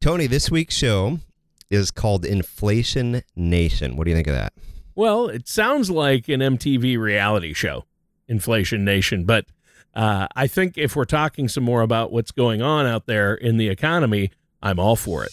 Tony, this week's show is called Inflation Nation. What do you think of that? Well, it sounds like an MTV reality show, Inflation Nation. But uh, I think if we're talking some more about what's going on out there in the economy, I'm all for it.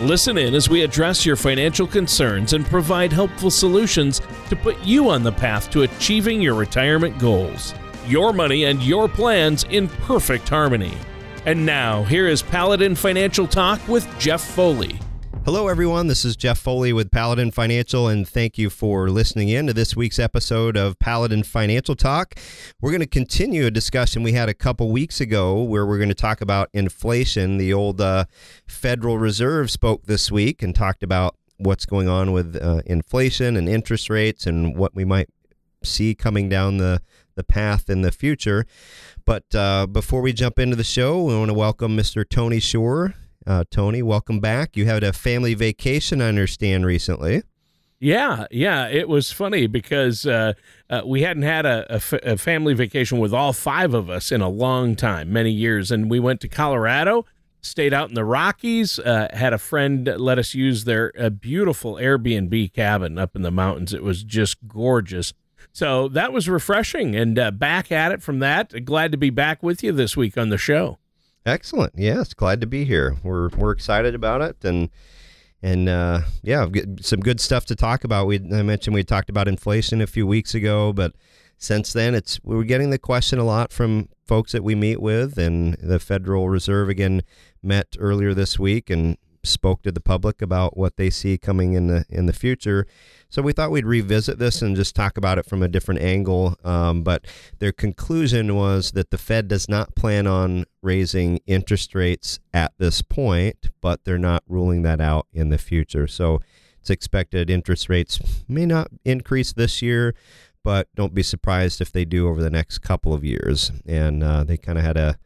Listen in as we address your financial concerns and provide helpful solutions to put you on the path to achieving your retirement goals. Your money and your plans in perfect harmony. And now, here is Paladin Financial Talk with Jeff Foley. Hello, everyone. This is Jeff Foley with Paladin Financial, and thank you for listening in to this week's episode of Paladin Financial Talk. We're going to continue a discussion we had a couple weeks ago where we're going to talk about inflation. The old uh, Federal Reserve spoke this week and talked about what's going on with uh, inflation and interest rates and what we might see coming down the, the path in the future. But uh, before we jump into the show, we want to welcome Mr. Tony Shore. Uh, Tony, welcome back. You had a family vacation, I understand, recently. Yeah, yeah. It was funny because uh, uh, we hadn't had a, a, f- a family vacation with all five of us in a long time, many years. And we went to Colorado, stayed out in the Rockies, uh, had a friend let us use their uh, beautiful Airbnb cabin up in the mountains. It was just gorgeous. So that was refreshing and uh, back at it from that. Glad to be back with you this week on the show. Excellent. Yes, glad to be here. We're we're excited about it, and and uh, yeah, some good stuff to talk about. We I mentioned we talked about inflation a few weeks ago, but since then, it's we are getting the question a lot from folks that we meet with, and the Federal Reserve again met earlier this week and spoke to the public about what they see coming in the in the future. So we thought we'd revisit this and just talk about it from a different angle. Um, but their conclusion was that the Fed does not plan on raising interest rates at this point, but they're not ruling that out in the future. So it's expected interest rates may not increase this year, but don't be surprised if they do over the next couple of years. And uh, they kind of had a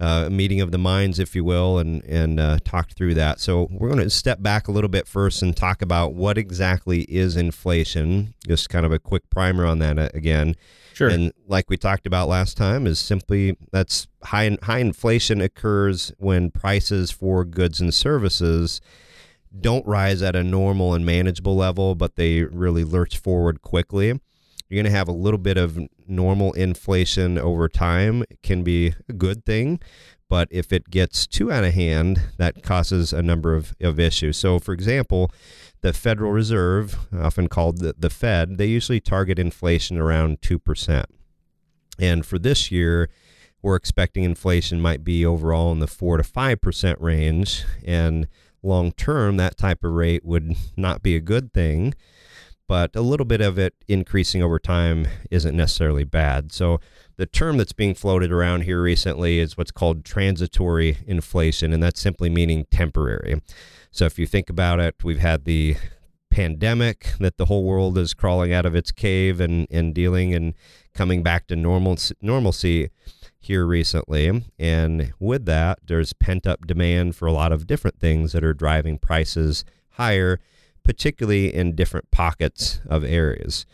uh, meeting of the minds, if you will, and and uh, talked through that. So we're going to step back a little bit first and talk about what exactly is inflation. Just kind of a quick primer on that uh, again. Sure. And like we talked about last time, is simply that's high high inflation occurs when prices for goods and services don't rise at a normal and manageable level, but they really lurch forward quickly. You're going to have a little bit of normal inflation over time. It can be a good thing, but if it gets too out of hand, that causes a number of, of issues. So, for example, the Federal Reserve, often called the, the Fed, they usually target inflation around 2%. And for this year, we're expecting inflation might be overall in the 4 to 5% range. And long term, that type of rate would not be a good thing but a little bit of it increasing over time isn't necessarily bad. So the term that's being floated around here recently is what's called transitory inflation, and that's simply meaning temporary. So if you think about it, we've had the pandemic that the whole world is crawling out of its cave and, and dealing and coming back to normal normalcy here recently. And with that, there's pent up demand for a lot of different things that are driving prices higher particularly in different pockets of areas.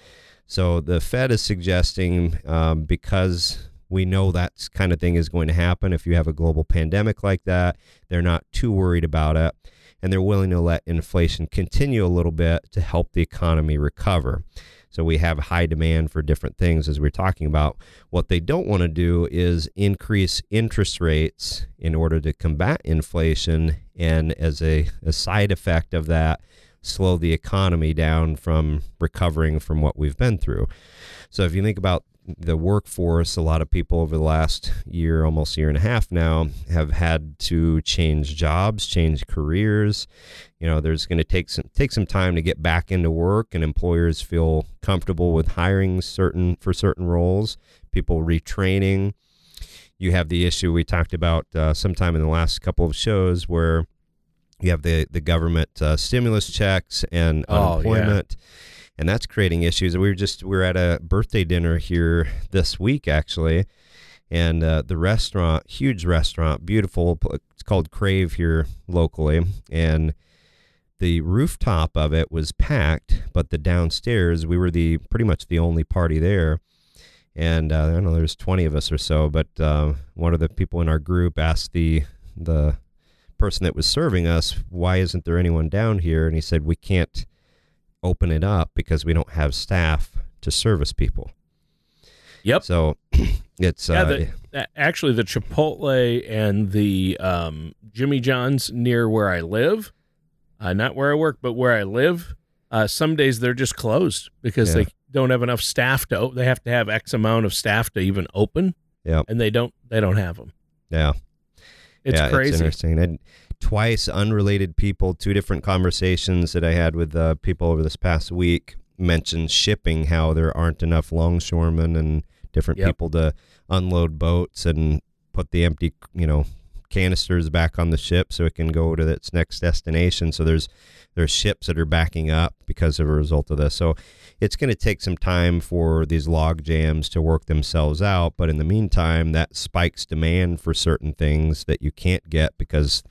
So the Fed is suggesting um, because we know that kind of thing is going to happen if you have a global pandemic like that, they're not too worried about it. And they're willing to let inflation continue a little bit to help the economy recover. So we have high demand for different things as we're talking about. What they don't want to do is increase interest rates in order to combat inflation. And as a, a side effect of that, slow the economy down from recovering from what we've been through. So if you think about the workforce, a lot of people over the last year, almost year and a half now, have had to change jobs, change careers. You know, there's going to take some take some time to get back into work, and employers feel comfortable with hiring certain for certain roles. People retraining. You have the issue we talked about uh, sometime in the last couple of shows where you have the the government uh, stimulus checks and Oh, yeah. unemployment, and that's creating issues. We were just we were at a birthday dinner here this week actually, and uh, the restaurant, huge restaurant, beautiful. It's called Crave here locally, and the rooftop of it was packed, but the downstairs we were the pretty much the only party there. And uh, I don't know, there's 20 of us or so, but uh, one of the people in our group asked the the person that was serving us, "Why isn't there anyone down here?" And he said, "We can't open it up because we don't have staff to service people." Yep. So it's Yeah, uh, the, actually, the Chipotle and the um, Jimmy John's near where I live, uh, not where I work, but where I live, uh, some days they're just closed because Yeah. they don't have enough staff to. They have to have X amount of staff to even open, yeah, and they don't. They don't have them. yeah. It's yeah, It's interesting. And twice unrelated people, two different conversations that I had with uh, people over this past week mentioned shipping, how there aren't enough longshoremen and different Yep. people to unload boats and put the empty, you know, canisters back on the ship so it can go to its next destination. So there's there's ships that are backing up because of a result of this. So it's going to take some time for these log jams to work themselves out. But in the meantime, that spikes demand for certain things that you can't get because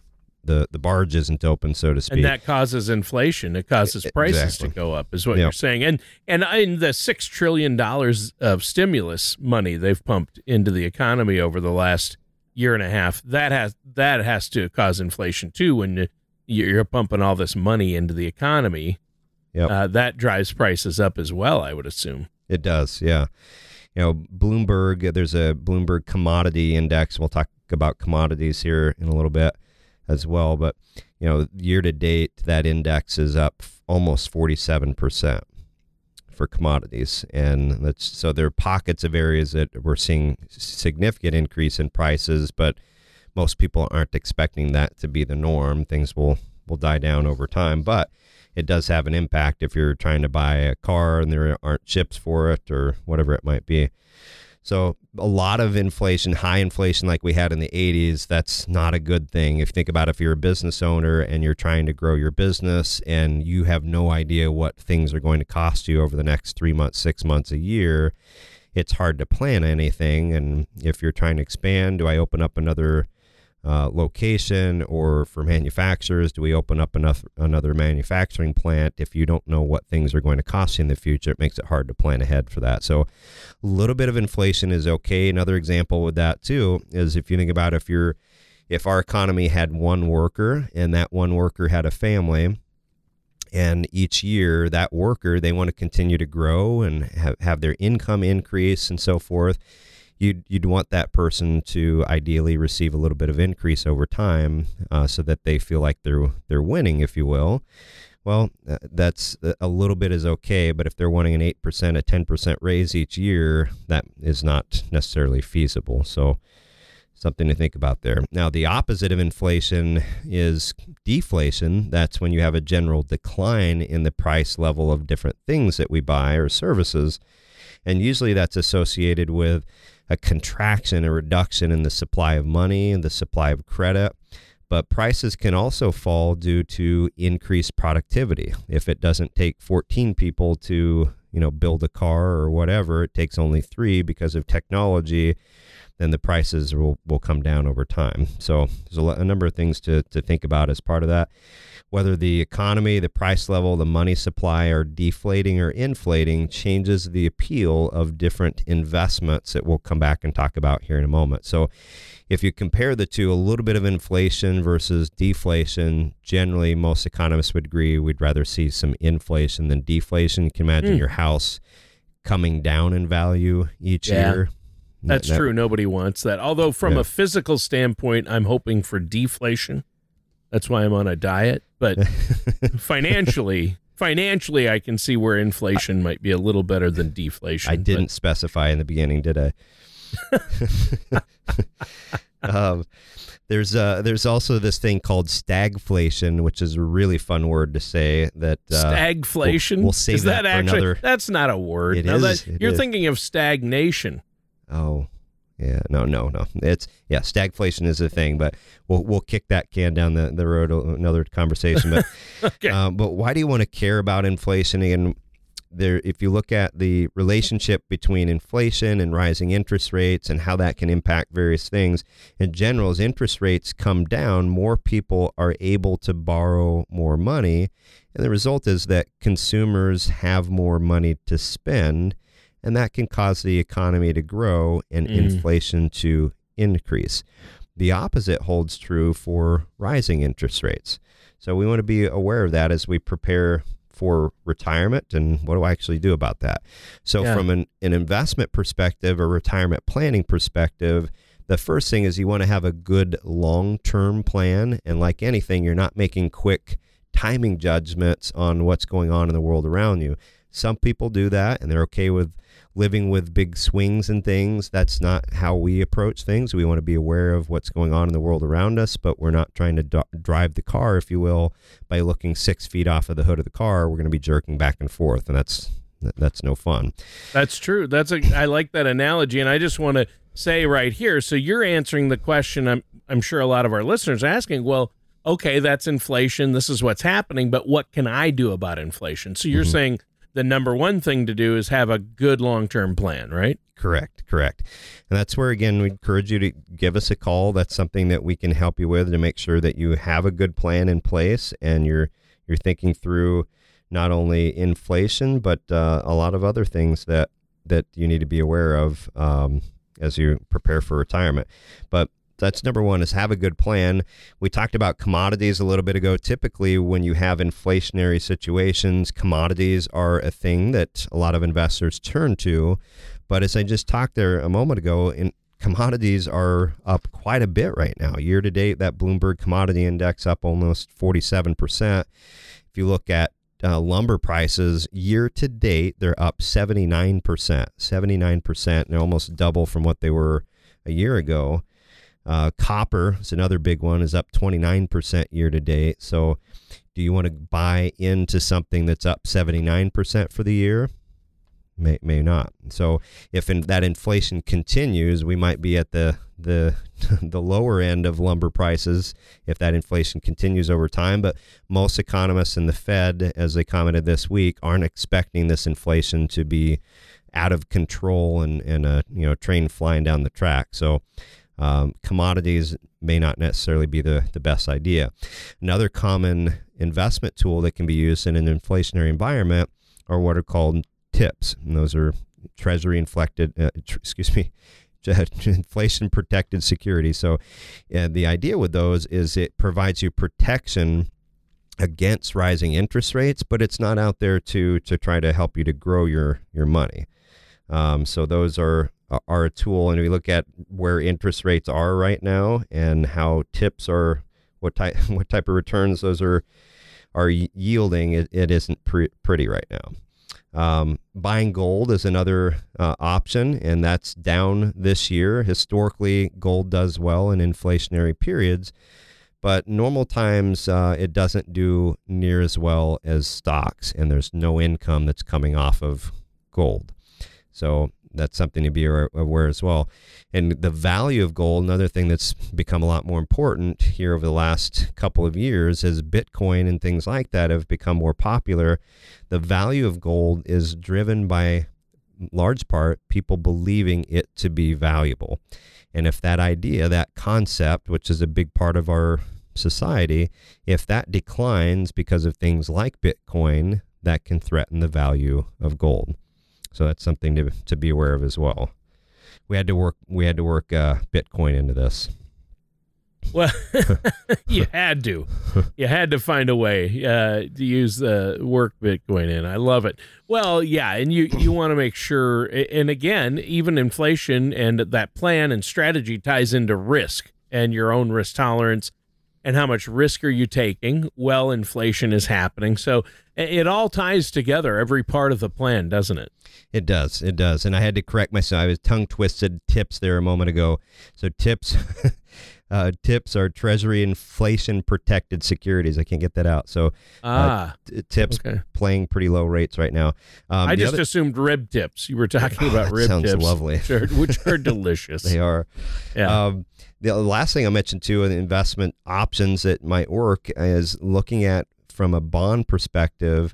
the, the barge isn't open, so to speak. and that causes inflation. It causes prices exactly. to go up, is what Yep. you're saying. And and in the six trillion dollars of stimulus money they've pumped into the economy over the last year and a half, that has that has to cause inflation too. When you're you're pumping all this money into the economy, Yep. uh, that drives prices up as well. I would assume. It does, yeah. You know, Bloomberg, there's a Bloomberg commodity index. We'll talk about commodities here in a little bit as well. But, you know, year to date, that index is up almost 47% for commodities. And that's so there are pockets of areas that we're seeing significant increase in prices, but most people aren't expecting that to be the norm. Things will, will die down over time. But it does have an impact if you're trying to buy a car and there aren't chips for it or whatever it might be. So a lot of inflation, high inflation like we had in the 80s, that's not a good thing. If you think about if you're a business owner and you're trying to grow your business and you have no idea what things are going to cost you over the next 3 months, 6 months, a year, it's hard to plan anything and if you're trying to expand, do I open up another uh, location or for manufacturers do we open up enough another manufacturing plant? If you don't know what things are going to cost you in the future it makes it hard to plan ahead for that. So a little bit of inflation is okay. Another example with that too is if you think about if you're if our economy had one worker and that one worker had a family and each year that worker they want to continue to grow and have, have their income increase and so forth you'd you'd want that person to ideally receive a little bit of increase over time, uh, so that they feel like they're they're winning, if you will. Well, uh, that's a little bit is okay, but if they're wanting an eight percent, a ten percent raise each year, that is not necessarily feasible. So, something to think about there. Now, the opposite of inflation is deflation. That's when you have a general decline in the price level of different things that we buy or services, and usually that's associated with a contraction, a reduction in the supply of money and the supply of credit. But prices can also fall due to increased productivity. If it doesn't take 14 people to, you know, build a car or whatever, it takes only three because of technology, then the prices will, will come down over time. So there's a, a number of things to, to think about as part of that. Whether the economy, the price level, the money supply are deflating or inflating changes the appeal of different investments that we'll come back and talk about here in a moment. So, if you compare the two, a little bit of inflation versus deflation, generally most economists would agree we'd rather see some inflation than deflation. You can imagine Hmm. your house coming down in value each Yeah. year. That's That- true. Nobody wants that. Although, from a physical standpoint, I'm hoping for deflation. That's why I'm on a diet. But financially, financially, I can see where inflation might be a little better than deflation. I didn't specify in the beginning, did I? um, there's uh, there's also this thing called stagflation, which is a really fun word to say. That uh, stagflation. we'll- we'll save is that, that for actually? another- That's not a word. It is, that- it you're is. thinking of stagnation. Oh, Yeah, no, no, no. It's yeah, stagflation is a thing, but we'll we'll kick that can down the, the road another conversation. But Okay. um, but why do you want to care about inflation? And there, if you look at the relationship between inflation and rising interest rates and how that can impact various things, in general, as interest rates come down, more people are able to borrow more money, and the result is that consumers have more money to spend and that can cause the economy to grow and Mm. inflation to increase. The opposite holds true for rising interest rates. So we want to be aware of that as we prepare for retirement and what do I actually do about that? So Yeah. from an, an investment perspective or retirement planning perspective, the first thing is you want to have a good long-term plan and like anything you're not making quick timing judgments on what's going on in the world around you. Some people do that and they're okay with living with big swings and things. That's not how we approach things. We want to be aware of what's going on in the world around us, but we're not trying to do- drive the car, if you will, by looking six feet off of the hood of the car. We're going to be jerking back and forth, and that's that's no fun. That's true. That's a I like that analogy and I just want to say right here so you're answering the question I'm I'm sure a lot of our listeners are asking, well, okay, that's inflation. This is what's happening, but what can I do about inflation? So you're Mhm. saying the number one thing to do is have a good long-term plan, right? Correct, correct. And that's where, again, we encourage you to give us a call. That's something that we can help you with to make sure that you have a good plan in place and you're you're thinking through not only inflation but uh, a lot of other things that that you need to be aware of um, as you prepare for retirement. But that's number one is have a good plan. We talked about commodities a little bit ago. Typically, when you have inflationary situations, commodities are a thing that a lot of investors turn to. But as I just talked there a moment ago, in commodities are up quite a bit right now. Year to date, that Bloomberg Commodity Index up almost 47%. If you look at uh, lumber prices year to date, they're up 79%, 79%, and almost double from what they were a year ago. Uh, copper is another big one, is up 29% year to date. So, do you want to buy into something that's up 79% for the year? May, may not. So, if in, that inflation continues, we might be at the the the lower end of lumber prices if that inflation continues over time. But most economists and the Fed, as they commented this week, aren't expecting this inflation to be out of control and, and a you know train flying down the track. So um, commodities may not necessarily be the, the best idea. Another common investment tool that can be used in an inflationary environment are what are called TIPS, and those are Treasury inflected, uh, tr- excuse me, inflation protected securities. So, uh, the idea with those is it provides you protection against rising interest rates, but it's not out there to to try to help you to grow your your money. Um, so those are are a tool, and if you look at where interest rates are right now and how tips are, what type what type of returns those are are yielding, it, it isn't pre- pretty right now. Um, buying gold is another uh, option, and that's down this year. Historically, gold does well in inflationary periods, but normal times uh, it doesn't do near as well as stocks, and there's no income that's coming off of gold. So that's something to be aware as well. And the value of gold, another thing that's become a lot more important here over the last couple of years, as Bitcoin and things like that have become more popular. The value of gold is driven by large part people believing it to be valuable. And if that idea, that concept, which is a big part of our society, if that declines because of things like Bitcoin, that can threaten the value of gold. So that's something to, to be aware of as well. We had to work we had to work uh, Bitcoin into this. Well, you had to. You had to find a way uh, to use the work Bitcoin in. I love it. Well, yeah, and you you want to make sure. And again, even inflation and that plan and strategy ties into risk and your own risk tolerance and how much risk are you taking? Well, inflation is happening, so it all ties together. Every part of the plan, doesn't it? It does. It does. And I had to correct myself. I was tongue twisted tips there a moment ago. So tips uh, tips are Treasury inflation protected securities. I can't get that out. So Ah, t- tips okay. playing pretty low rates right now. Um, I just other- assumed rib tips. You were talking Oh, about rib sounds tips, lovely. which are, which are delicious. they are. yeah. Um, the last thing I mentioned too, in investment options that might work is looking at from a bond perspective.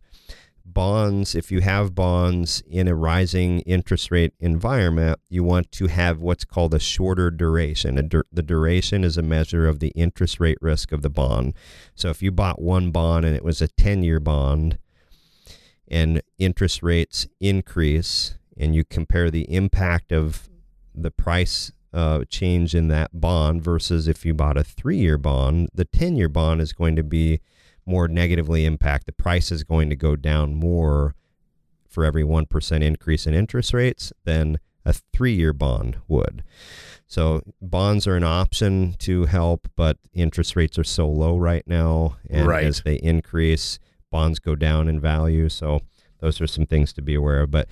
Bonds, if you have bonds in a rising interest rate environment, you want to have what's called a shorter duration. A dur- the duration is a measure of the interest rate risk of the bond. So if you bought one bond and it was a 10 year bond and interest rates increase, and you compare the impact of the price uh, change in that bond versus if you bought a three year bond, the 10 year bond is going to be more negatively impact. The price is going to go down more for every 1% increase in interest rates than a three year bond would. So bonds are an option to help, but interest rates are so low right now. And Right. as they increase, bonds go down in value. So those are some things to be aware of. But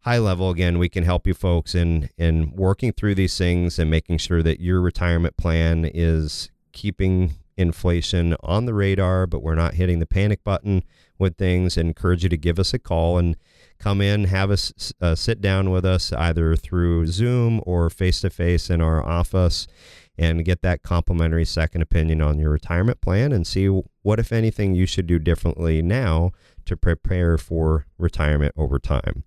high level again we can help you folks in in working through these things and making sure that your retirement plan is keeping inflation on the radar but we're not hitting the panic button with things and encourage you to give us a call and come in have us uh, sit down with us either through zoom or face to face in our office and get that complimentary second opinion on your retirement plan and see what if anything you should do differently now to prepare for retirement over time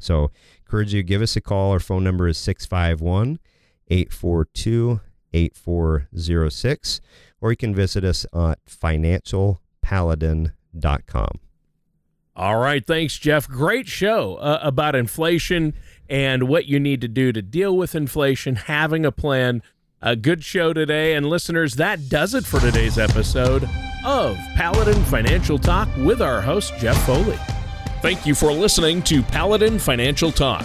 so, encourage you give us a call. Our phone number is 651 842 8406, or you can visit us at financialpaladin.com. All right. Thanks, Jeff. Great show uh, about inflation and what you need to do to deal with inflation, having a plan. A good show today. And listeners, that does it for today's episode of Paladin Financial Talk with our host, Jeff Foley. Thank you for listening to Paladin Financial Talk.